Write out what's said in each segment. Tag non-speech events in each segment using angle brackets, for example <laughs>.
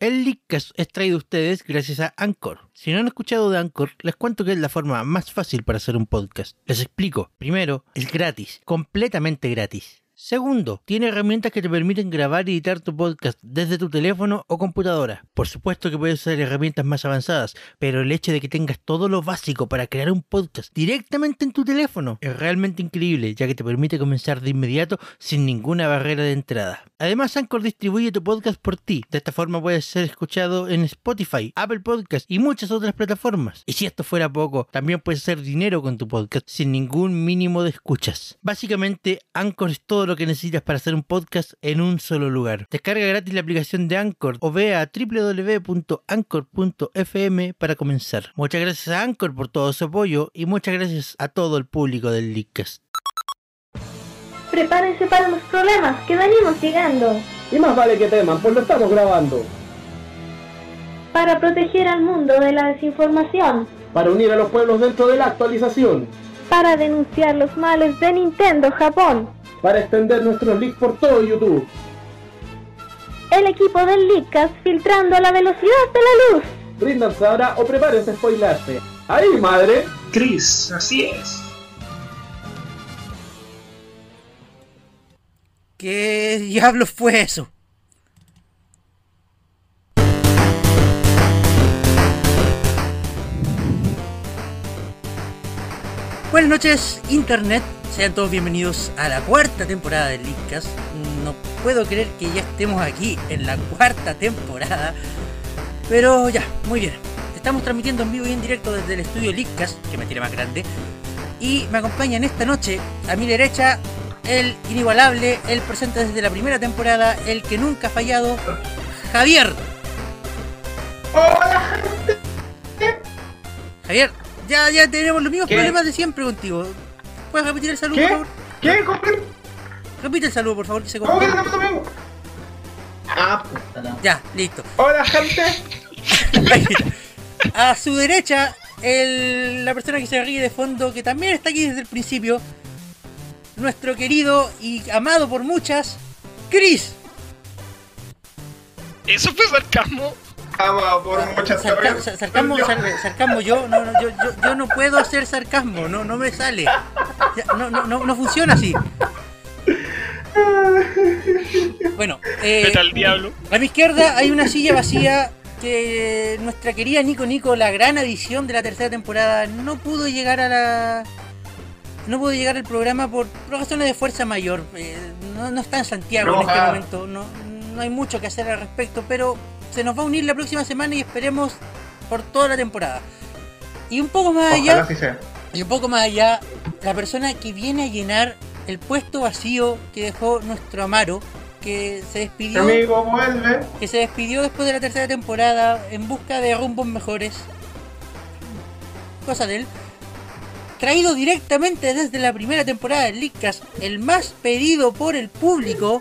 El Leadcast es traído a ustedes gracias a Anchor. Si no han escuchado de Anchor, les cuento que es la forma más fácil para hacer un podcast. Les explico. Primero, es gratis, completamente gratis. Segundo, tiene herramientas que te permiten grabar y editar tu podcast desde tu teléfono o computadora. Por supuesto que puedes usar herramientas más avanzadas, pero el hecho de que tengas todo lo básico para crear un podcast directamente en tu teléfono es realmente increíble, ya que te permite comenzar de inmediato sin ninguna barrera de entrada. Además, Anchor distribuye tu podcast por ti. De esta forma puedes ser escuchado en Spotify, Apple Podcasts y muchas otras plataformas. Y si esto fuera poco, también puedes hacer dinero con tu podcast sin ningún mínimo de escuchas. Básicamente, Anchor es todo lo que necesitas para hacer un podcast en un solo lugar. Descarga gratis la aplicación de Anchor o ve a www.anchor.fm para comenzar. Muchas gracias a Anchor por todo su apoyo y muchas gracias a todo el público del Leadcast. Prepárense para los problemas que venimos llegando. Y más vale que teman, pues lo estamos grabando. Para proteger al mundo de la desinformación. Para unir a los pueblos dentro de la actualización. Para denunciar los males de Nintendo Japón. Para extender nuestros leaks por todo YouTube. El equipo del Leadcast filtrando a la velocidad de la luz. Ríndanse ahora o prepárense a spoilarse. ¡Ahí, madre! Chris, así es. ¿Qué diablos fue eso? Buenas noches, Internet. Sean todos bienvenidos a la cuarta temporada de Leadcast. No puedo creer que ya estemos aquí en la cuarta temporada. Pero ya, muy bien. Estamos transmitiendo en vivo y en directo desde el estudio Leadcast, que me tiene más grande. Y me acompañan esta noche, a mi derecha, el inigualable, el presente desde la primera temporada, el que nunca ha fallado, Javier. Hola, Javier, ya, ya tenemos los mismos ¿Qué? problemas de siempre contigo. ¿Puedes repetir el saludo, ¿Qué? por favor? ¿Qué? ¿Cómo que- Repite el saludo, por favor, que se ¿Cómo que no me conmigo? Ah, puta Ya, listo. Hola, gente. <laughs> A su derecha, el- la persona que se ríe de fondo, que también está aquí desde el principio, nuestro querido y amado por muchas, Chris. ¿Eso fue sarcasmo? Por muchas Sarca- sarcasmo, sar- sarcasmo yo, no, no, yo, yo, yo no puedo hacer sarcasmo, no, no me sale. No, no, no, no funciona así. Bueno, eh, Vete al diablo. a mi izquierda hay una silla vacía que nuestra querida Nico Nico, la gran edición de la tercera temporada, no pudo llegar a la. No pudo llegar al programa por razones de fuerza mayor. Eh, no, no está en Santiago en este momento. No, no hay mucho que hacer al respecto, pero se nos va a unir la próxima semana y esperemos por toda la temporada. Y un poco más allá. Sea. Y un poco más allá, la persona que viene a llenar el puesto vacío que dejó nuestro Amaro, que se despidió, amigo vuelve. que se despidió después de la tercera temporada en busca de rumbos mejores. Cosa de él. Traído directamente desde la primera temporada de Leadcast, el más pedido por el público,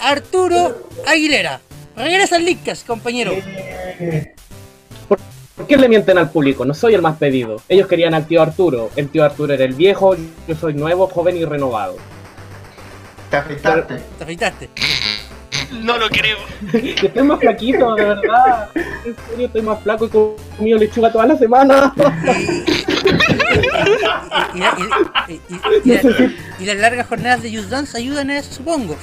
Arturo Aguilera. Regresa al Leadcast, compañero. Eh, ¿Por qué le mienten al público? No soy el más pedido. Ellos querían al tío Arturo. El tío Arturo era el viejo, yo soy nuevo, joven y renovado. Te afeitaste. Te afeitaste. No lo creo. Estoy más flaquito, de verdad. En serio, estoy más flaco y comido lechuga toda la semana. Y, y- y- y- y- y la- y las largas jornadas de Just Dance ayudan a eso, supongo.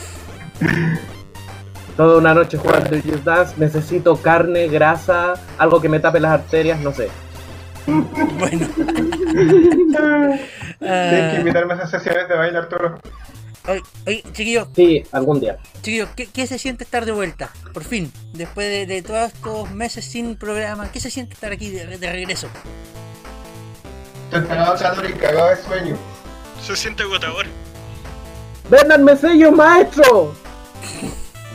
Toda una noche jugando Just Dance, necesito carne, grasa, algo que me tape las arterias, no sé. Bueno. <laughs> Tienes que Ah, invitarme a esas sesiones de baile, Arturo. oye, oye, chiquillo, Sí, algún día. chiquillo, ¿qué, qué se siente estar de vuelta? Por fin, después de, de todos estos meses sin programa, ¿qué se siente estar aquí de, de regreso? Estoy pegado calor y cagado de sueño. Se siente agotador. ¡Bernard Mesello, maestro! <laughs>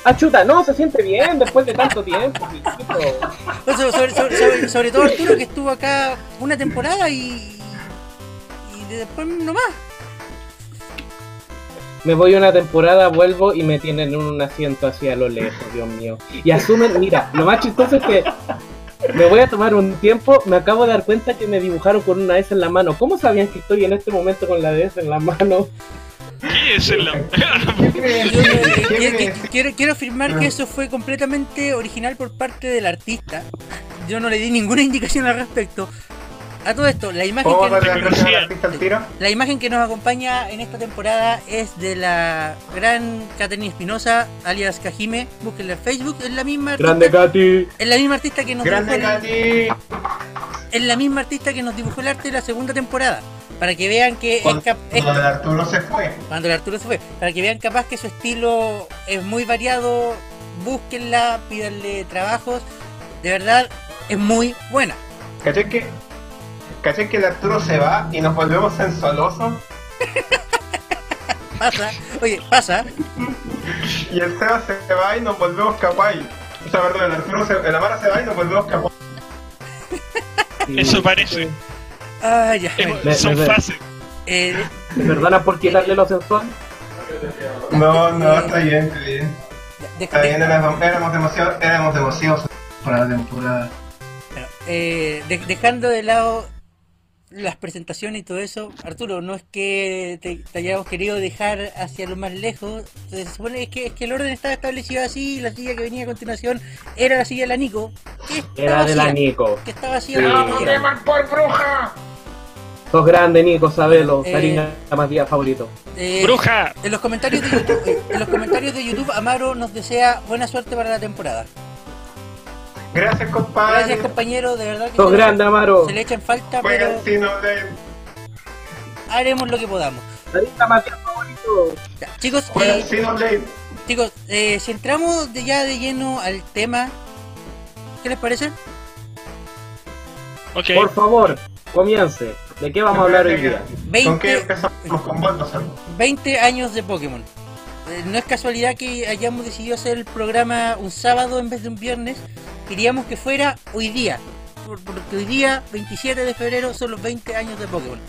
Ah, chuta, no, se siente bien después de tanto tiempo. Pues sobre, sobre- sobre- sobre- sobre todo Arturo, que estuvo acá una temporada y. y después nomás. Me voy una temporada, vuelvo y me tienen en un asiento así a lo lejos, Dios mío. Y asumen, mira, lo más chistoso es que me voy a tomar un tiempo, me acabo de dar cuenta que me dibujaron con una S en la mano. ¿Cómo sabían que estoy en este momento con la DS en la mano? ¿Qué es el quiero- quiero afirmar que eso fue completamente original por parte del artista. Yo no le di ninguna indicación al respecto. A todo esto, la imagen, ¿Puedo que, darle la imagen que nos acompaña en esta temporada es de la gran Katherine Espinosa, alias Kajime. Búsquenla en Facebook. Es la misma artista, Grande Katy. es la misma artista que nos Grande dibujó el- Katy. es la misma artista que nos dibujó el arte de la segunda temporada. Para que vean que es Cuando cap- es- el Arturo se fue. cuando el Arturo se fue, para que vean capaz que su estilo es muy variado, búsquenla, pídanle trabajos, de verdad es muy buena. ¿Caché que, ¿Caché que el Arturo se va y nos volvemos sensolosos? <laughs> Pasa, oye, pasa, Y el Seba se va y nos volvemos kawaii. O sea, perdón, el Arturo se, el Amara se va y nos volvemos kawaii. <laughs> Eso parece. ah, ya, Eh, Me- Son me- fases. eh, ¿Me perdonas por quitarle los sensual? No, no, está bien, está bien. Está bien, éramos, éramos demasiado, éramos demasiado para la temporada. bueno, eh, de- dejando de lado las presentaciones y todo eso, Arturo, no es que te, te hayamos querido dejar hacia lo más lejos, se supone es que, es que el orden estaba establecido así, y la silla que venía a continuación era la silla de la Nico, que Era de la Nico. que estaba vacía. Sí. porque- por bruja! Sos grande, Nico, sabelo. Eh. Karina más día favorito. Eh, ¡Bruja! En los comentarios de YouTube, eh, en los comentarios de YouTube, Amaro nos desea buena suerte para la temporada. Gracias, compadre. Gracias compañero, de verdad que Sos se le- grande, Amaro. se le echa en falta, Juega pero el Xenoblade. haremos lo que podamos. Más día favorito. Ya, chicos, el eh, chicos, eh, si entramos de ya de lleno al tema, ¿qué les parece? Ok. Por favor, comience. ¿De qué vamos a hablar hoy día? ¿Con qué 20, empezamos con Bulbasaur? 20 años de Pokémon. Eh, no es casualidad que hayamos decidido hacer el programa un sábado en vez de un viernes. Queríamos que fuera hoy día. por- Porque hoy día, 27 de febrero, son los 20 años de Pokémon.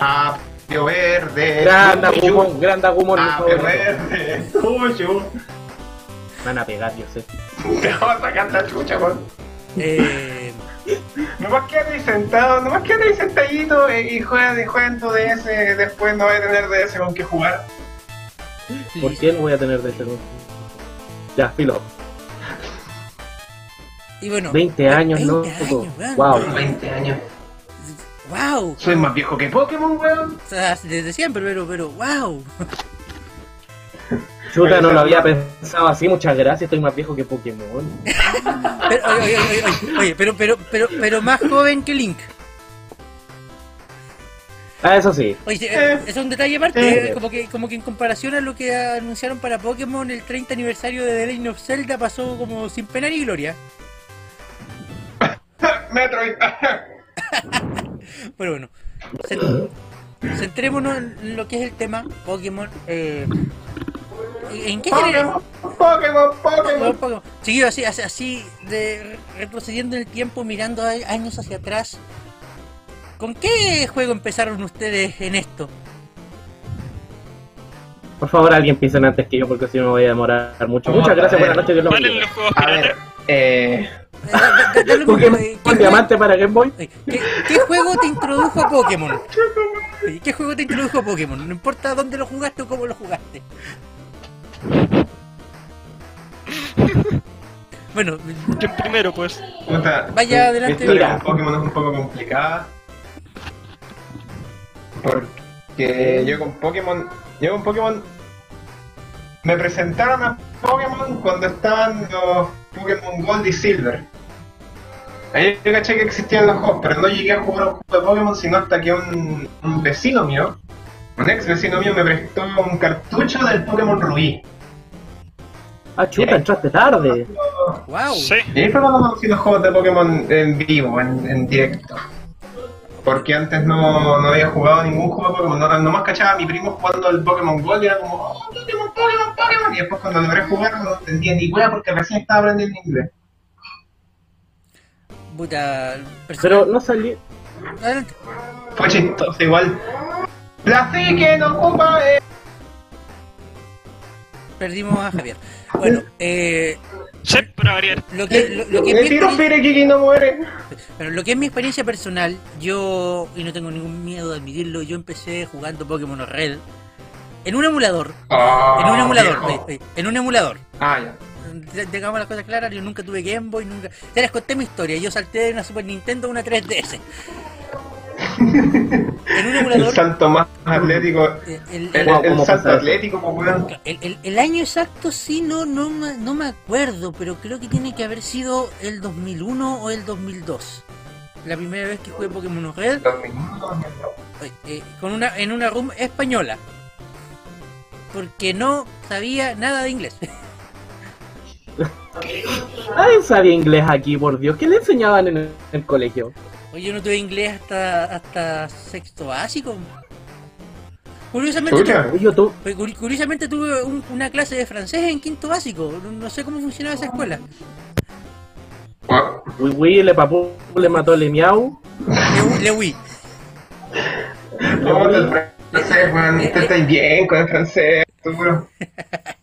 Ah, Pio Verde. Grande Tuyo. Agumon, grande Agumon, Ah. Verde. Tuyo. Me van a pegar, yo sé. Te vamos a sacar la chucha, weón. Eh, Nomás quédate ahí sentado, nomás quédate ahí sentadito eh, y juega, y juega en tu DS. Después no vas a tener DS con que jugar. ¿Por qué no voy a tener de ese Ya, filo. y bueno, 20 años, 20 ¿no? años, weón. Wow. 20 años. Wow. Soy más viejo que Pokémon, weón. O sea, desde siempre, pero, pero, wow. Chuta, no lo había pensado así. Muchas gracias, estoy más viejo que Pokémon. Pero, oye, oye, oye, oye, oye, pero, pero, pero, pero más joven que Link. Ah, eso sí. Oye, eh, es un detalle aparte, Eh. eh, como que, como que en comparación a lo que anunciaron para Pokémon, el 30 aniversario de The Legend of Zelda pasó como sin pena ni gloria. <laughs> Metroid. <laughs> Pero bueno, cent- centrémonos en lo que es el tema Pokémon. eh, ¿En qué? Pokémon, Pokémon. Pokémon. Seguido así, así, así de retrocediendo en el tiempo, mirando años hacia atrás. ¿Con qué juego empezaron ustedes en esto? Por favor, alguien piensen antes que yo, porque si no me voy a demorar mucho. Muchas gracias, buenas noches, Dios ¿Valen bendiga. A ver, eh. Lo mismo, Pokémon eh, ¿qué con jue- diamante para Game Boy. ¿Qué, qué juego te introdujo a Pokémon? ¿Qué juego te introdujo a Pokémon? No importa dónde lo jugaste o cómo lo jugaste. Bueno, <laughs> Yo primero, pues. Vaya adelante. historia Mira. Pokémon es un poco complicada. Porque yo con Pokémon. Yo con Pokémon. Me presentaron a Pokémon cuando estaban los Pokémon Gold y Silver. Ahí yo caché que existían los juegos, pero no llegué a jugar un juego de Pokémon sino hasta que un, un vecino mío, un ex vecino mío, me prestó un cartucho del Pokémon Rubí. Ah, chuta, entraste tarde. wow. Sí. Y ahí fue cuando conocí los juegos de Pokémon en vivo, en, en directo. Porque antes no, no había jugado ningún juego de Pokémon, no, nomás cachaba a mi primo jugando el Pokémon Gold y era como, oh, Pokémon, Pokémon, Pokémon. Y después cuando logré jugar no entendía ni wea porque recién estaba aprendiendo inglés. Puta, Pero no salí. Adelante. Fue chistoso igual. La que no ocupa eh. Perdimos a Javier. Bueno, <laughs> eh, Sí, para variar. lo que, lo, lo que es Me mi tiro experiencia- no muere. Bueno, lo que es mi experiencia personal, yo, y no tengo ningún miedo de admitirlo, yo empecé jugando Pokémon Red. En un emulador. Ah, En un emulador. eh, eh, En un emulador. Ah, ya. De- Digamos las cosas claras, yo nunca tuve Game Boy, nunca... Ya les conté mi historia, yo salté de una Super Nintendo a una 3DS. En un El emulador... salto más atlético. eh, el- El, el- el ¿cómo salto atlético. El, el- el año exacto sí, no, no, me- no me acuerdo, pero creo que tiene que haber sido el 2001 o el 2002. La primera vez que jugué Pokémon Red Dos minutos, eh, eh, con una, en una room española. Porque no sabía nada de inglés. <laughs> Nadie sabía inglés aquí, por Dios. ¿Qué le enseñaban en el, el colegio? Oye, yo no tuve inglés hasta, hasta sexto básico. Curiosamente, Chucha. tu- Oye, tú, curi- curiosamente tuve un- una clase de francés en quinto básico. No, no sé cómo funcionaba esa escuela. Uy, uy, le papú, le mató le miau. Le. ¿Cómo te el francés, weón? Te estáis bien con el francés, seguro. <laughs>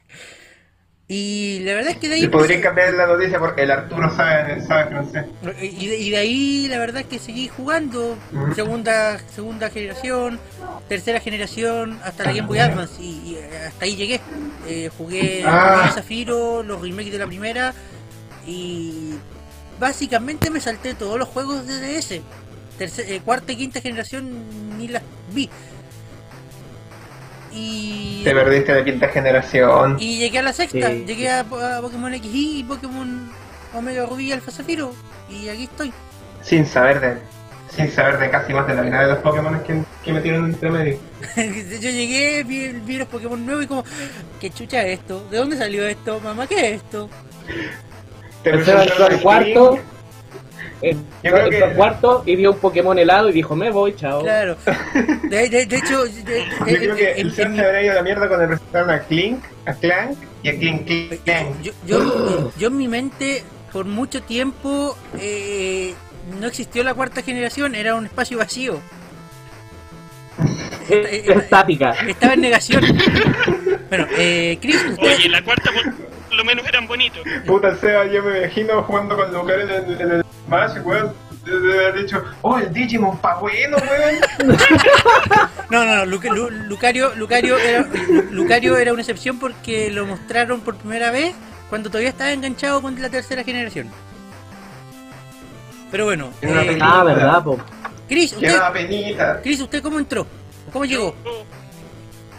Y la verdad es que de ahí... Y podría cambiar la noticia porque el Arturo sabe, sabe francés. Y de, y de ahí la verdad es que seguí jugando segunda segunda generación, tercera generación, hasta la Game Boy Advance y, y hasta ahí llegué. Eh, jugué, Ah. Zafiro, los remakes de la primera y básicamente me salté todos los juegos de DS. Eh, cuarta y quinta generación ni las vi. Y, Te perdiste de quinta generación. y llegué a la sexta, Sí. llegué a, a Pokémon XY y Pokémon Omega Rubí y Alpha Zafiro y aquí estoy. Sin saber de. Sin saber de casi más de la mitad de los Pokémon que, que metieron entre medio. <laughs> Yo llegué, vi, vi los Pokémon nuevos y como, ¿qué chucha es esto? ¿De dónde salió esto? Mamá, ¿qué es esto? Te el presentaron al cuarto. Entró Yo creo al que- cuarto y vio un Pokémon helado y dijo, me voy, chao. Claro. De, de- de hecho, de- de- Yo creo que el Seba en se mi- habría ido a la mierda cuando le presentaron a Clink, a Clank y a Clink Clank. yo, yo, yo en mi mente, por mucho tiempo, eh, no existió la cuarta generación, era un espacio vacío. <laughs> Es estática. Estaba en negación. Bueno, eh, Chris, usted... Oye, la cuarta por lo menos eran bonitos. Puta el Seba, yo me imagino jugando con Lucario en el, en el Smash, weón. Debe haber dicho, oh, el Digimon pa' bueno, weón. <laughs> No, no, no, Luca- Lu- Lucario, Lucario, era, Lu- Lucario era una excepción porque lo mostraron por primera vez cuando todavía estaba enganchado con la tercera generación. Pero bueno, Era una eh. Ah, verdad, po. Chris, usted. Chris, ¿usted cómo entró? ¿Cómo llegó? Yo,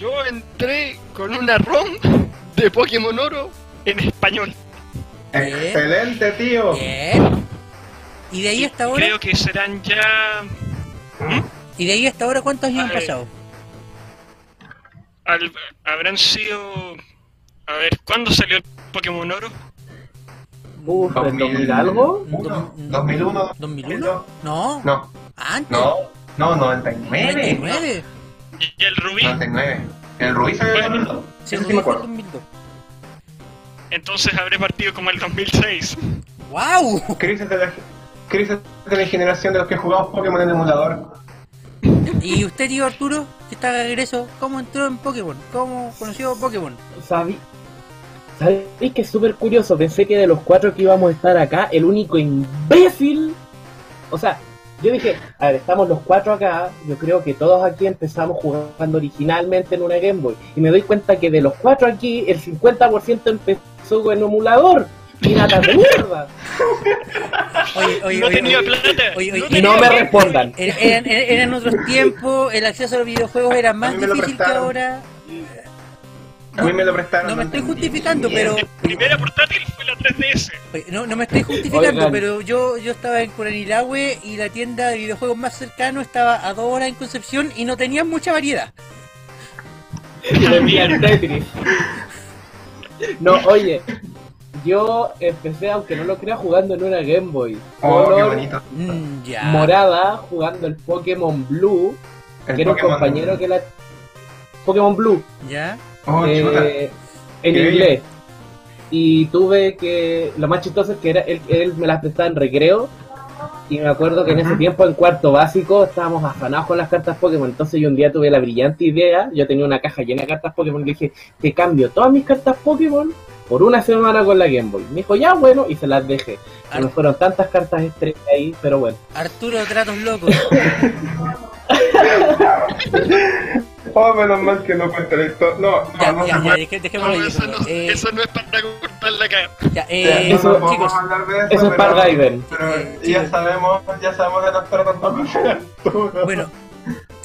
yo entré con una ROM de Pokémon Oro en español. Excelente, tío. Bien. Y de ahí hasta ahora, Creo que serán ya. y de ahí hasta ahora, ¿cuántos años han pasado? al- habrán sido. A ver, ¿cuándo salió el Pokémon Oro? Uf, ¿en 2000 algo? Uno, 2001, ¿2001? No, No, antes. no, no, 99. 99. Y el Rubí. 99. El Rubí salió en 2002. Sí, sí fue acuerdo. 2002. Entonces habré partido como el 2006. ¡Wow! Chris es de la, Chris es de la generación de los que jugamos Pokémon en emulador. ¿Y usted, tío Arturo, que está de regreso, cómo entró en Pokémon? ¿Cómo conoció Pokémon? ¿Sabí? ¿Sabéis que es súper curioso? Pensé que de los cuatro que íbamos a estar acá, el único imbécil. O sea, yo dije, a ver, estamos los cuatro acá. Yo creo que todos aquí empezamos jugando originalmente en una Game Boy. Y me doy cuenta que de los cuatro aquí, el 50% empezó con emulador. ¡Piratas de mierda! Oye, oye, no oye, tenía oye, plata. oye, oye, no Y tenía no me respondan. Era- Eran, eran- otros tiempos, el acceso a los videojuegos era más difícil que ahora. A mí me lo prestaron. No me estoy justificando, pero Mi primera portátil fue la 3DS. oye, no, no me estoy justificando, Oigan. pero yo yo estaba en Curanilahue y la tienda de videojuegos más cercano estaba a dos horas en Concepción y no tenían mucha variedad. Y me envía el Tetris. No, oye, yo empecé, aunque no lo crea, jugando en una Game Boy. Oh, qué Color bonito. Mm, morada, jugando el Pokémon Blue, El que era un compañero que la... Pokémon Blue, Ya. Oh, eh, chuta. en Qué inglés. Y tuve que... Lo más chistoso es que era, él, él me las prestaba en recreo. Y me acuerdo que en ese tiempo, en cuarto básico, estábamos afanados con las cartas Pokémon. Entonces yo un día tuve la brillante idea, yo tenía una caja llena de cartas Pokémon, y le dije, te cambio todas mis cartas Pokémon por una semana con la Game Boy. Me dijo, ya bueno, y se las dejé. Y me fueron tantas cartas estrellas ahí, pero bueno. <laughs> Arturo Tratos Locos. Oh, menos mal que no cuenta historia. No, no, Ya, no ya, ya, dejémoslo ahí. No, eso, no. Eh, eso no es para cortar la cara. ya, eh, eso- no podemos chicos, hablar de eso, Eso es pero- para Gaiden. Pero Eh, ya sabemos, ya sabemos que nos está contando Bueno,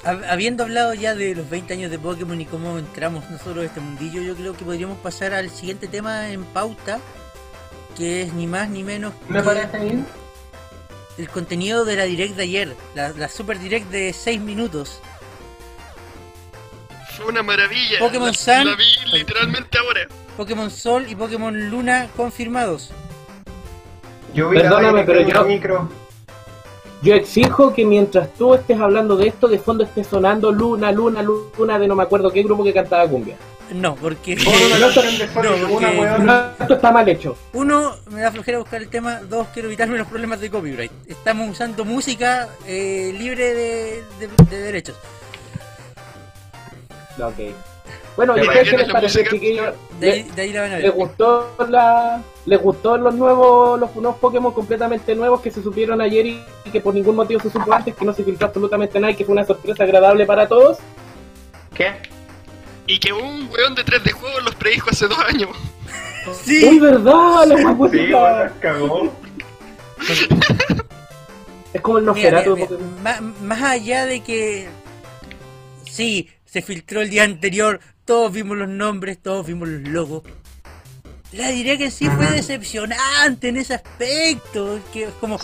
habiendo hablado ya de los 20 años de Pokémon y cómo entramos nosotros a este mundillo, yo creo que podríamos pasar al siguiente tema en pauta, que es ni más ni menos ¿Me que parece bien? el contenido de la Direct de ayer, la, la Super Direct de 6 minutos. Fue una maravilla. Pokémon la, Sun. la vi literalmente ahora. Pokémon Sol y Pokémon Luna confirmados. Yo vi Perdóname, pero yo- micro. Yo exijo que mientras tú estés hablando de esto, de fondo esté sonando Luna, Luna, Luna, de no me acuerdo qué grupo que cantaba cumbia. No, porque. No, esto está mal hecho. uno, me da flojera buscar el tema, dos, quiero evitarme los problemas de copyright. Estamos usando música eh, libre de, de- de derechos. Ok. Bueno, ¿y ¿para ustedes qué les parece, música? chiquillos? De ahí, ¿Les, de ahí la van a ver. les gustó la, les gustó los nuevos, los nuevos Pokémon completamente nuevos que se supieron ayer y, y que por ningún motivo se supo antes, que no se filtró absolutamente nada y que fue una sorpresa agradable para todos? ¿Qué? Y que un weón de 3 de juego los predijo hace dos años. ¡Uy, Sí, verdad! La más Sí, cagó. Es como el Nosferatu mira, de mira, Pokémon. más, más allá de que sí, se filtró el día anterior, todos vimos los nombres, todos vimos los logos. La direct en sí fue decepcionante en ese aspecto, que es como,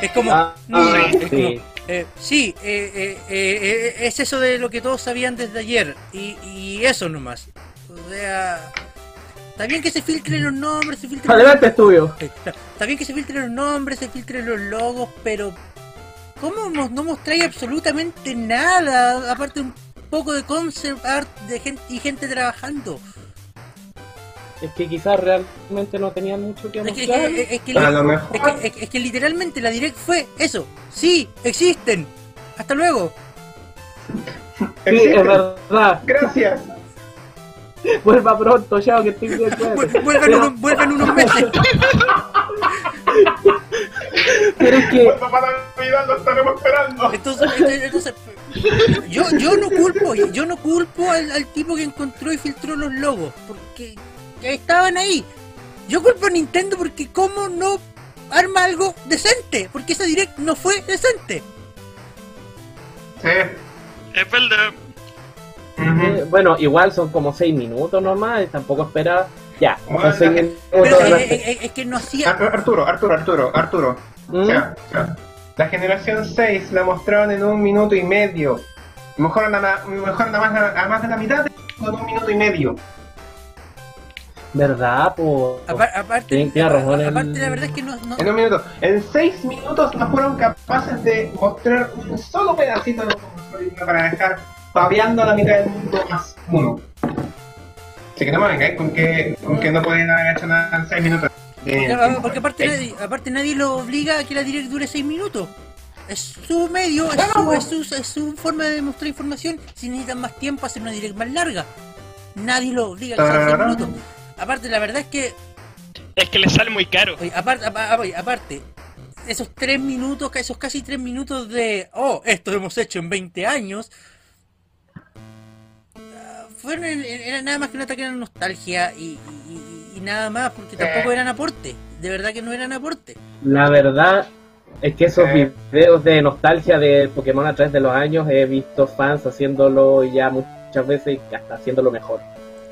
es como, Ah, ah, es como, sí. Eh, sí, eh, eh, eh, eh, es eso de lo que todos sabían desde ayer. Y, y eso nomás. O sea, está bien que se filtren los nombres, se filtren Adelante, estudio. Eh, está- Está bien que se filtren los nombres, se filtren los logos, pero ¿cómo mo- no mostráis absolutamente nada? Aparte un poco de concept art de gente y gente trabajando. Es que quizás realmente no tenían mucho que Es que, mostrar. es que- es que- A lo mejor. es que- es que- es que literalmente la direct fue eso. Sí, existen. Hasta luego. Sí, es verdad. Gracias. <laughs> Vuelva pronto, chao, que estoy bien. <laughs> Vuelvan, unos, vuelvan unos meses. <laughs> Pero es que Cuando para Navidad lo estaremos esperando. Entonces, entonces- entonces, yo, yo no culpo, yo no culpo al, al tipo que encontró y filtró los logos, porque estaban ahí. Yo culpo a Nintendo porque cómo no arma algo decente, porque esa direct no fue decente. Sí. Es verdad. Eh, bueno, igual son como 6 minutos nomás, y tampoco esperaba. Ya, Bueno, son minutos. Es, sé. es- es que no hacía... Arturo, Arturo, Arturo, Arturo. ¿Mm? La generación 6 la mostraron en un minuto y medio. Mejor nada, mejor nada más, a más de la mitad con un minuto y medio. ¿Verdad? Po? Apar- aparte, aparte, la verdad es que no... no- En un minuto. En 6 minutos no fueron capaces de mostrar un solo pedacito de para dejar babeando a la mitad del mundo más uno. Así que no me vengáis con que, con que no podían haber hecho nada en 6 minutos. Eh, Ya, porque aparte eh, nadie, aparte nadie lo obliga a que la direct dure 6 minutos. Es su medio, es su, es, su, es su forma de mostrar información. Si necesitan más tiempo, hacer una direct más larga. Nadie lo obliga a que sea 6 Tararán. minutos. Aparte, la verdad es que, Es que le sale muy caro. oye, aparte, aparte, esos 3 minutos, esos casi 3 minutos de, oh, esto lo hemos hecho en 20 años, ah, fueron, era nada más que un ataque a la nostalgia y nada más, porque tampoco eran aporte. De verdad que no eran aporte. La verdad es que esos Eh. videos de nostalgia de Pokémon a través de los años he visto fans haciéndolo ya muchas veces y hasta haciéndolo mejor.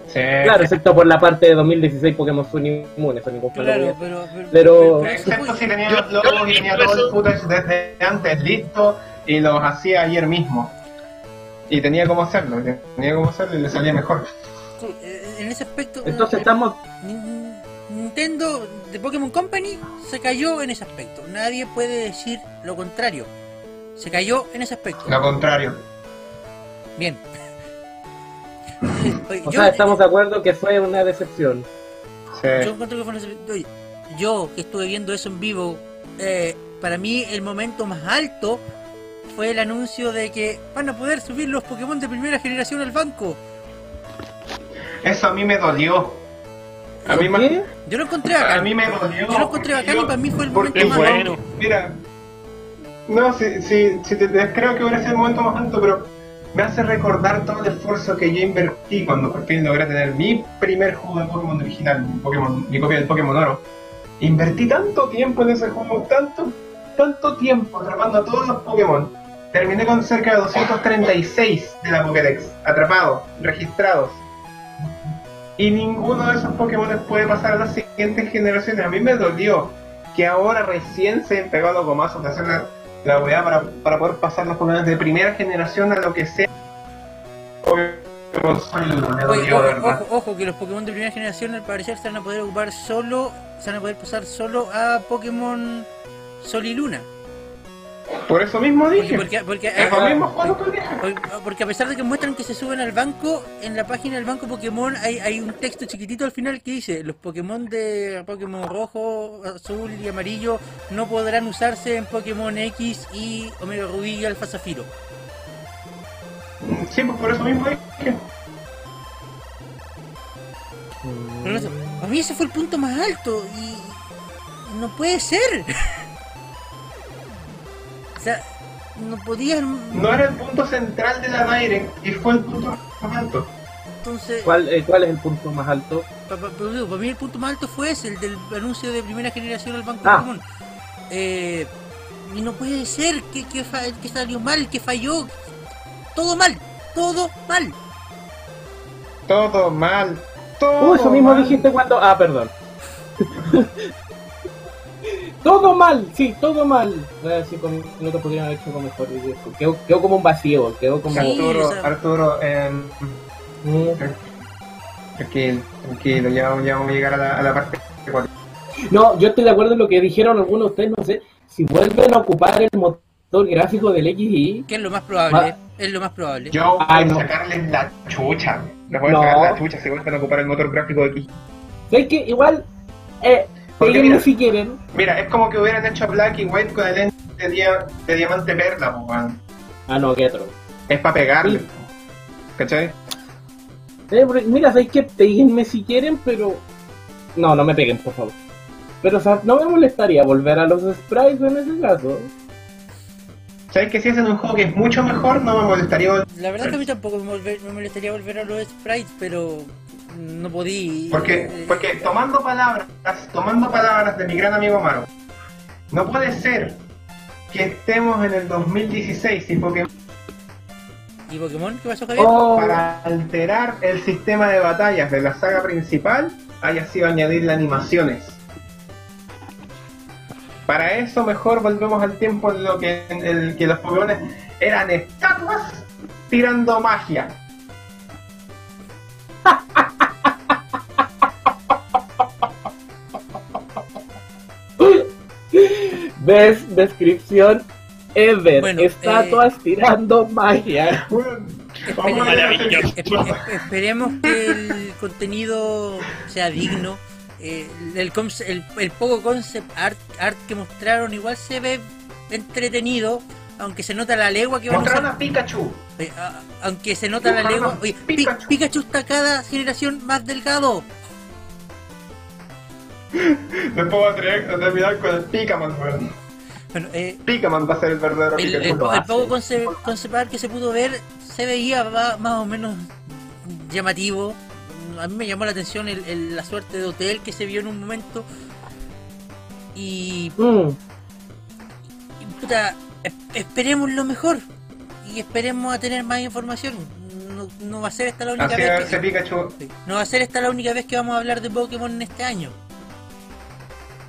sí. Claro, excepto por la parte de 2016 Pokémon Sun y Moon, eso ningún Claro, pero, pero, Pero- Excepto si tenía Yo- los logos y tenía todo el footage desde antes listo y los hacía ayer mismo. Y tenía cómo hacerlo, tenía cómo hacerlo y le salía mejor. Sí, eh, en ese aspecto, Entonces estamos... Nin- Nintendo de Pokémon Company se cayó en ese aspecto. Nadie puede decir lo contrario. Se cayó en ese aspecto. Lo contrario. Bien. <laughs> Oye, O yo, sea, estamos de acuerdo que fue una decepción. Sí. yo encuentro que fue una- oye, yo que estuve viendo eso en vivo, eh, para mí el momento más alto fue el anuncio de que van a poder subir los Pokémon de primera generación al banco. Eso a mí me dolió. A mí, ¿Por me-? Yo lo encontré a mí me dolió. Yo lo encontré bacán y para mí fue el momento más es alto. bueno. Mira, no, si, si, si te, te- creo que hubiera sido el momento más alto, pero me hace recordar todo el esfuerzo que yo invertí cuando por fin logré tener mi primer juego de Pokémon original, mi, Pokémon, mi copia del Pokémon Oro. Invertí tanto tiempo en ese juego, tanto, tanto tiempo atrapando a todos los Pokémon. Terminé con cerca de 236 de la Pokédex, atrapados, registrados. Y ninguno de esos Pokémon puede pasar a las siguientes generaciones. A mí me dolió que ahora recién se han pegado gomazos de hacer la, la weá para, para poder pasar los Pokémon de primera generación a lo que sea. Oye, ojo, ojo, que los Pokémon de primera generación al parecer se van a poder ocupar solo, se van a poder pasar solo a Pokémon Sol y Luna. Por eso mismo dije. porque, mismo a pesar de que muestran que se suben al banco, en la página del banco Pokémon hay, hay un texto chiquitito al final que dice los Pokémon de Pokémon rojo, azul y amarillo no podrán usarse en Pokémon X y Omega Rubí y Alfa Zafiro. Sí, pues por eso mismo dije. Pero eso, a mí ese fue el punto más alto y no puede ser. <laughs> o sea, no podían. No era el punto central de la Direct y fue el punto más alto. Entonces, ¿Cuál, eh, ¿Cuál es el punto más alto? pa- pa- pero digo, para mí el punto más alto fue ese, el del anuncio de primera generación al Banco Ah. Pokémon. Eh, y no puede ser que, que, fa- que salió mal, que falló. Todo mal, todo mal. Todo mal. Todo Uh, eso mismo mal. dijiste cuando. Ah, perdón. <laughs> todo mal, sí, todo mal. Voy a decir, con minutos podrían haber hecho algo mejor. Quedó, quedó como un vacío, quedó como. Sí. Arturo, o sea- Arturo, eh, tranquilo, tranquilo, ya, ya vamos a llegar a la, a la parte cuatro. No, yo estoy de acuerdo en lo que dijeron algunos de ustedes, no sé. Si vuelven a ocupar el motor gráfico del XY, Que es lo más probable, Ah. es lo más probable. Yo voy Ay, a no. sacarles la chucha. Les voy a No. sacar la chucha si vuelven a ocupar el motor gráfico de aquí. ¿sabes que Igual, eh, Porque mira- si quieren. Mira, es como que hubieran hecho Black y White con el lente de, dia- de diamante perla, po, weón. Ah, no, qué otro. Es para pegarle, Sí. po. ¿cachai? Eh, mira, sabéis que díganme si quieren, pero. No, no me peguen, por favor. Pero, o sea, no me molestaría volver a los sprites en ese caso. ¿Sabes que si hacen un juego que es mucho mejor, no me molestaría vol- La verdad que a mí tampoco me, volver- me molestaría volver a los sprites, pero no podí. Porque, porque tomando palabras, tomando palabras de mi gran amigo Maro, no puede ser que estemos en el 2016 y Pokémon ¿Y Pokémon? ¿Qué pasó, Javier? Oh, para alterar el sistema de batallas de la saga principal haya sido añadirle animaciones. Para eso mejor volvemos al tiempo en lo que, en el que los Pokémon eran estatuas tirando magia. Ves descripción Ever. Bueno, Estatuas tirando magia. Vamos a ver la Maravilloso. Espe- espe- esperemos que el contenido sea digno. Eh, el, el, el poco concept art, art que mostraron igual se ve entretenido, aunque se nota la legua que van a Mostraron usar. a Pikachu. Oye, a- aunque se nota la Dibujaron legua. Oye, Pi- Pikachu. Pikachu está cada generación más delgado. <laughs> Después va a tener- terminar con el Pikaman, weón. Bueno, eh, Pikaman va a ser el verdadero el, el, po- poco concept, concept art que se pudo ver se veía más o menos llamativo. A mí me llamó la atención el- el- la suerte de hotel que se vio en un momento. Y, Mm. y, puta, es- esperemos lo mejor. Y esperemos a tener más información. No, no va a ser esta la única Así vez que, Pikachu. no va a ser esta la única vez que vamos a hablar de Pokémon en este año.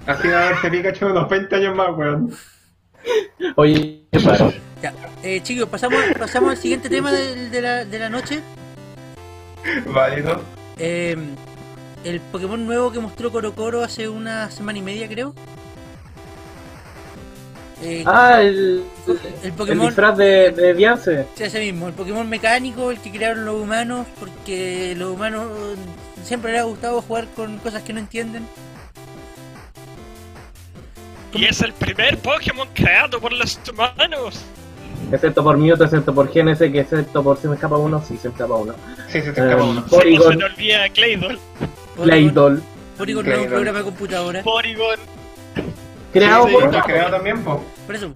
Así va a verse Pikachu unos 20 años más, weón. Oye, qué paro. Ya, eh, chicos, pasamos, pasamos al siguiente tema de, de la, de la noche. Válido. Eh, el Pokémon nuevo que mostró Coro Coro hace una semana y media, creo. Eh, Ah, el, el el Pokémon, disfraz de, de Diance. sí, ese mismo, el Pokémon mecánico, el que crearon los humanos, porque los humanos siempre les ha gustado jugar con cosas que no entienden. Y es el primer Pokémon creado por los humanos. Excepto por Mewtwo, excepto por Genesis, que excepto por si me escapa uno, sí se me escapa uno. Sí, se te Eh, escapa uno. Si no se Porygon, te olvida Claydol, Porygon, Claydol. Porygon no es un programa de computadora, Porygon. Creado sí, por creado también, po. por eso.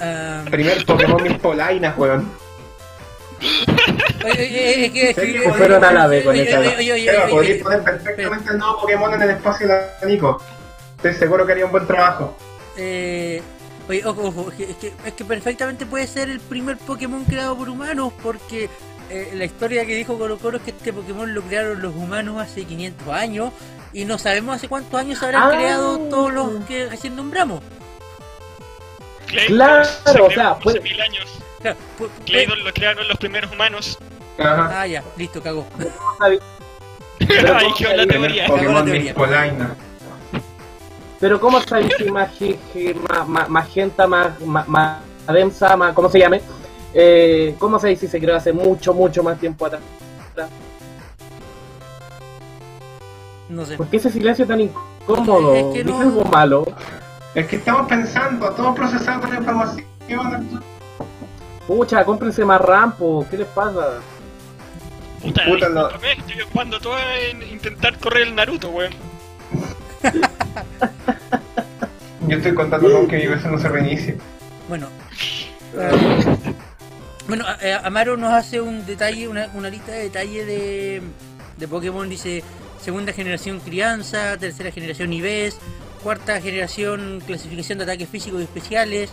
Ah, Primer Pokémon mis polainas, weón. Oye, oye, oye, es que- Sí, fueron a la vez con esa. oye, oye, oye, Pero oye, podría oye, poner perfectamente el nuevo Pokémon en el espacio de Nico. Estoy seguro que haría un buen trabajo. eh, oye, ojo, ojo, es que, es perfectamente puede ser el primer Pokémon creado por humanos, porque eh, la historia que dijo Colo Colo es que este Pokémon lo crearon los humanos hace 500 años, y no sabemos hace cuántos años se habrán Ah. creado todos los que recién nombramos. Claydon Claro, se o sea, puede- mil años. Claro, Claydon lo crearon los primeros humanos. Ajá. Ah, ya, listo, cagó. Pero <laughs> Ahí ¿cómo quedó la teoría. Cagó la Pokémon teoría. Pero ¿cómo sabéis que ma- magenta, más ma, ma- densa, más, ¿cómo se llame? Eh, ¿Cómo sabéis si se creó hace mucho, mucho más tiempo atrás? No sé. ¿Por qué ese silencio tan incómodo? Es que ¿Dice no- algo malo? Es que estamos pensando, todo procesando la información. Pucha, cómprense más rampo, ¿qué les pasa? Puta, Puta, no. estoy ocupando todo en intentar correr el Naruto, weón. <laughs> Yo estoy contando con que mi veces no se reinicie. Bueno. eh, bueno, eh, Amaro nos hace un detalle, una, una lista de detalle de, de Pokémon. Dice segunda generación crianza, tercera generación IVs, cuarta generación clasificación de ataques físicos y especiales,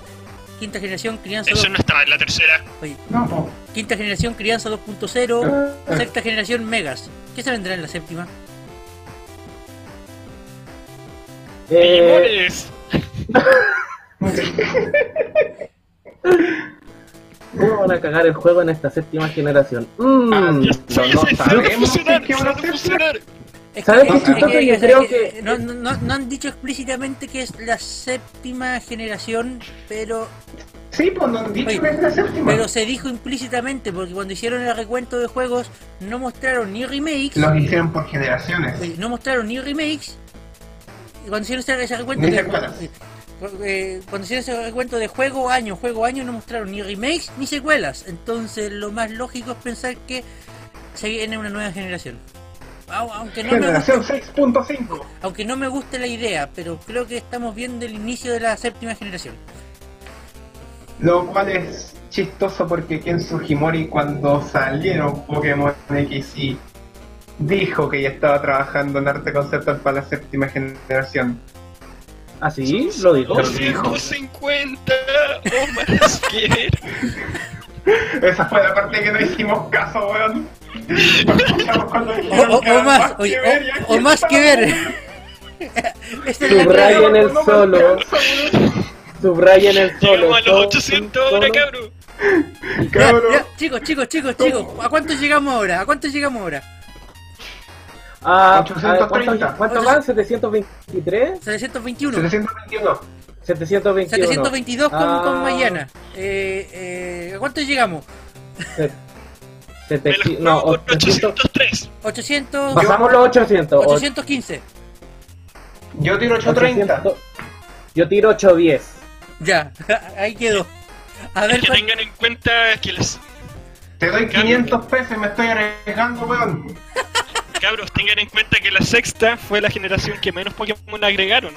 quinta generación crianza Eso 2, no estaba en la tercera. oye, No, quinta generación crianza 2.0, sexta generación megas. ¿Qué se vendrá en la séptima? Eh. ¿Cómo van a cagar el juego en esta séptima generación? Mm, Ah, No, sabemos qué van a hacer. ¿Sabes qué es chistoso? que- Yo es creo que no, no- no- no han dicho explícitamente que es la séptima generación, pero Sí, pues no han dicho Oye, que es la séptima. Pero se dijo implícitamente, porque cuando hicieron el recuento de juegos no mostraron ni remakes, Los hicieron por generaciones. no mostraron ni remakes, y cuando hicieron ese, recuento Ni secuelas. Eh, cuando hicieron ese recuento de juego año, juego año, no mostraron ni remakes ni secuelas. Entonces lo más lógico es pensar que se viene una nueva generación. Au- Aunque no, me Generación guste, 6.5. aunque no me guste la idea, pero creo que estamos viendo el inicio de la séptima generación. Lo cual es chistoso porque Ken Sugimori cuando salieron Pokémon X y dijo que ya estaba trabajando en arte conceptual para la séptima generación. ¿Ah, sí? ¿Lo dijo? Lo dijo. 250 o más que Esa fue la parte que no hicimos caso, weón. O, más, oye, y o- más que ver. Esta es la Subrayen clave. el solo. weón. Sitten el solo. Llegamos a los Solo, 800 ahora, cabrón. Ya, Cabrón. ya, chicos, chicos, chicos, chicos, ¿a cuánto llegamos ahora? ¿A cuánto llegamos ahora? Ah, 830. ¿cuánto, ¿Cuánto van? ¿723? 721. 721. 721. 722 con, Ah. con Mayana. Eh, eh, ¿A cuánto llegamos? Se- sete- no, por 800. 803. 800, Pasamos los 800. 815. Yo tiro 830. 800. Yo tiro 810. Ya, <laughs> ahí quedó. A ver, que tengan en cuenta que las Te doy 500 pesos y me estoy arriesgando, weón. Cabros tengan en cuenta que la sexta fue la generación que menos Pokémon agregaron.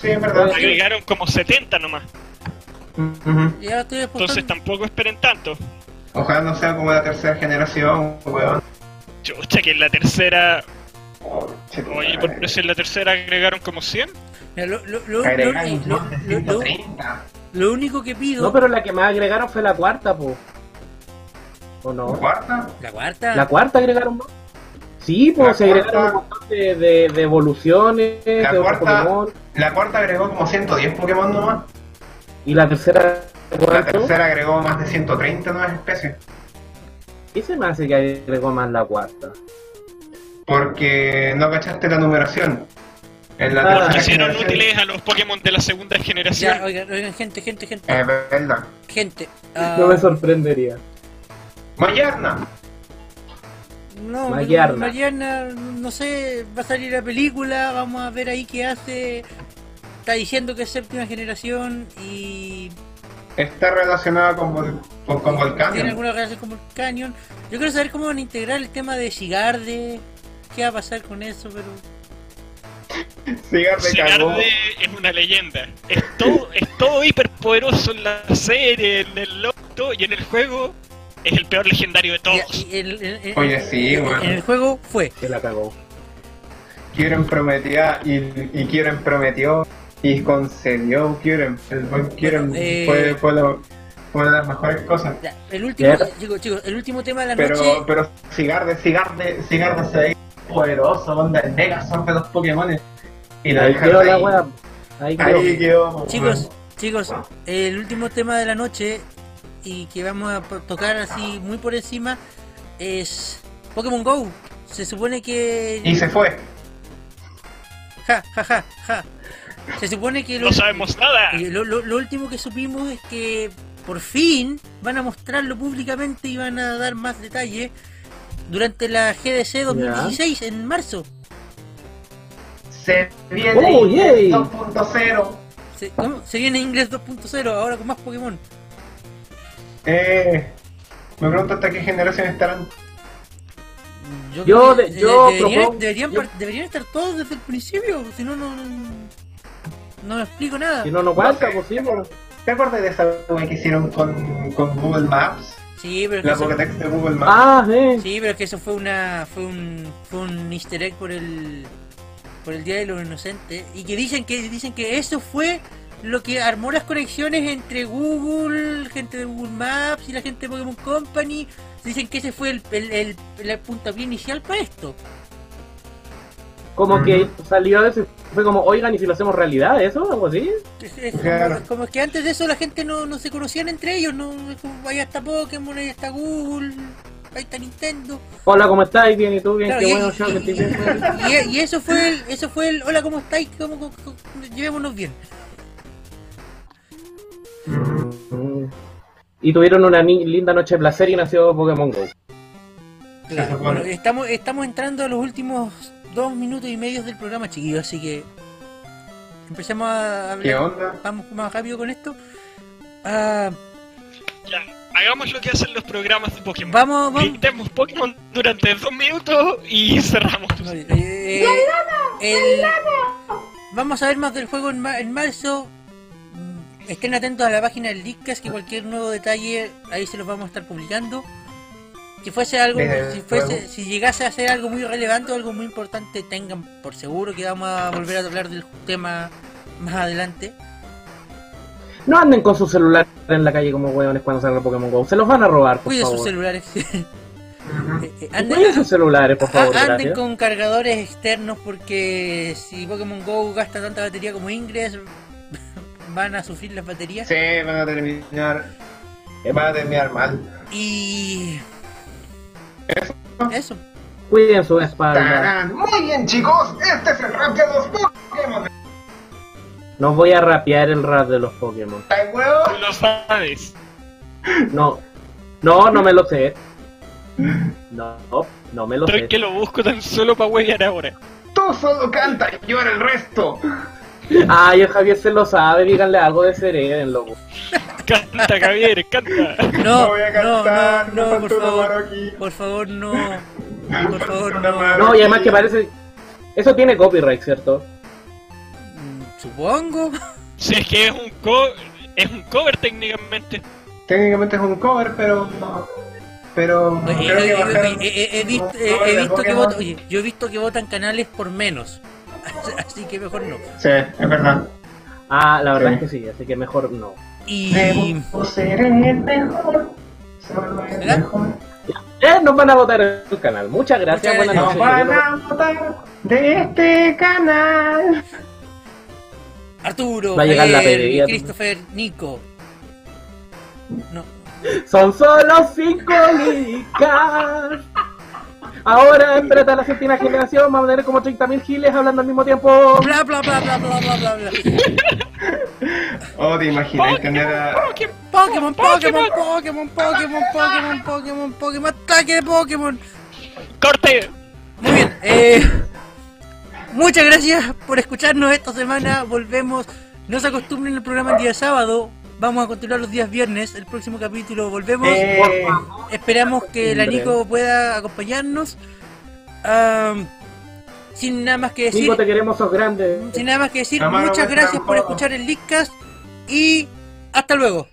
Sí, es verdad. Agregaron como 70 nomás. Estoy Entonces tampoco esperen tanto. Ojalá no sea como la tercera generación, weón. Chucha, que en la tercera. Tu Oye, por eso en la tercera agregaron como 100. Mira, lo, lo, lo, lo, Agregan lo- más de lo- lo- 130. lo único que pido. No, pero la que más agregaron fue la cuarta, po. ¿O no? ¿Cuarta? La cuarta. ¿La cuarta agregaron más? Sí, La pues se agregaron cuarta- un montón de, de, de evoluciones, La de cuarta- Pokémon. La cuarta agregó como 110 Pokémon nomás. Y la tercera, La tercera agregó más de 130 nuevas especies. ¿Qué se me hace que agregó más la cuarta? Porque no cachaste la numeración. En la Ah. tercera Hicieron generación- útiles a los Pokémon de la segunda generación. Ya, oigan, oigan, gente, gente, gente. Es verdad. Gente. ah, No me sorprendería. Mayarna. No, Mariana. Mariana, no sé, va a salir la película, vamos a ver ahí qué hace. Está diciendo que es séptima generación y Está relacionada con, Vol- con, con tiene Volcanion. alguna relación con Canyon. Yo quiero saber cómo van a integrar el tema de Sigarde, qué va a pasar con eso, pero... Cigar de cagó. Sigarde es una leyenda. Es todo, es todo hiperpoderoso en la serie, en el loto y en el juego. Es el peor legendario de todos. y el- el- el- Oye, sí, en- weón. En el juego fue. Se la cagó. Kyurem prometía y, y Kyurem prometió y concedió Kyurem. El buen Kyurem Eh. fue, fue, lo- fue una de las mejores cosas. Ya, el último, chicos, chicos, el último tema de la noche. Pero, pero Sigarde, Sigarde, Sigarde se ve poderoso, onda el Megazord de los Pokémon. Y la Ahí dejaron quedó la ahí. wea. Ahí quedó. Ahí quedó. Chicos, chicos, el último tema de la noche y que vamos a tocar así muy por encima es Pokémon Go. Se supone que Y se fue. ja, ja, ja, ja. Se supone que lo, No sabemos nada. lo, lo- lo último que supimos es que por fin van a mostrarlo públicamente y van a dar más detalle durante la GDC 2016 en marzo. Se viene Oh, yay. 2.0. Se, ¿cómo? Se viene Inglés 2.0 ahora con más Pokémon. Eh, me pregunto hasta qué generación estarán. Yo, Yo creo que de- yo deberían, propongo- deberían, yo- deberían estar todos desde el principio, si no, no, no, no me explico nada. Si no nos cuenta, No pues sí, pues. ¿Te acuerdas de esa wea que hicieron con, con Google Maps? Sí, pero es que La eso, Pokédex de Google Maps. Ah, sí. sí, pero es que eso fue una, fue un, fue un Easter egg por el, por el Día de los Inocentes y que dicen que dicen que eso fue lo que armó las conexiones entre Google, gente de Google Maps y la gente de Pokémon Company. Dicen que ese fue el, el, el, el puntapié inicial para esto. Como que salió de eso y fue como, oigan, ¿y si lo hacemos realidad? ¿Eso? ¿Algo así? Es- es Claro. como, como que antes de eso la gente no, no se conocían entre ellos, no Es como, ahí está Pokémon, ahí está Google, ahí está Nintendo. Hola, ¿cómo estás? Bien, ¿y tú? Bien, Claro, qué y, bueno, chao, que estés bien. y- eso fue el, eso fue el hola cómo estáis, ¿Cómo, cómo- cómo- llevémonos bien. Y tuvieron una ni- linda noche de placer y nació Pokémon Go. Claro, bueno, estamos, estamos entrando a los últimos dos minutos y medio del programa, chiquillos, así que empecemos a hablar. ¿Qué onda? Vamos más rápido con esto. Ah, Ya, hagamos lo que hacen los programas de Pokémon. vamos, vamos. Gritemos Pokémon durante dos minutos y cerramos. Eh, el- vamos a ver más del juego en, ma- en marzo. Estén atentos a la página del Leadcast que cualquier nuevo detalle ahí se los vamos a estar publicando. Si fuese algo, si fuese, si llegase a ser algo muy relevante o algo muy importante, tengan por seguro que vamos a volver a hablar del tema más adelante. No anden con sus celulares en la calle como hueones cuando salga Pokémon Go. Se los van a robar, por <laughs> Cuiden sus celulares. Eh, eh, anden- sus celulares, por favor, anden gracias. con cargadores externos porque si Pokémon Go gasta tanta batería como Ingress, van a sufrir las baterías. Sí, van a terminar. eh, Van a terminar mal. Y. Eso. Cuiden su espalda. Muy bien, chicos. Este es el rap de los Pokémon. No voy a rapear el rap de los Pokémon. ¿Estás huevo? Tú lo sabes. No. No, no me lo sé. No, no me lo Estoy sé. que lo busco tan solo para huevear ahora. Tú solo canta y yo era el resto. Ay, el Javier se lo sabe, díganle algo de Seren, loco. <laughs> Canta, Javier, canta. No, voy a no, cantar, no, no, por favor. Por favor, no. <laughs> Por favor, no. No, y además que parece... Eso tiene copyright, ¿cierto? Mm, Supongo. <laughs> Si es que es un co es un cover técnicamente. Técnicamente es un cover, pero. Pero. Que Pokémon. votan, oye, yo he visto que votan canales por menos. <laughs> Así que mejor no. Sí, es verdad. Ah, la verdad Sí. es que sí, así que mejor no. Y. Debo ser el mejor. Solo el ¿Verdad? mejor. Eh, nos van a votar en el canal. Muchas gracias, Muchas buenas gracias. Nos noches. van a votar de este canal. Arturo, Va a llegar la. Christopher, Nico. No. Son solo cinco <laughs> licas. Ahora, espérate a la séptima generación, vamos a tener como 30.000 giles hablando al mismo tiempo. Bla bla bla bla bla bla bla bla. <laughs> Oh, te imaginas tener a. Pokémon, Pokémon, Pokémon, Pokémon, Pokémon, Pokémon, Pokémon, ataque de Pokémon. ¡Corte! Muy bien, eh, muchas gracias por escucharnos esta semana. Volvemos, no se acostumbren el programa el día sábado. Vamos a continuar los días viernes. El próximo capítulo volvemos. Eh, Esperamos que la Nico pueda acompañarnos. Am, sin nada más que decir, Nico, te queremos, sos grande. sin nada más que decir, Amaro, muchas gracias por escuchar el Leadcast y hasta luego.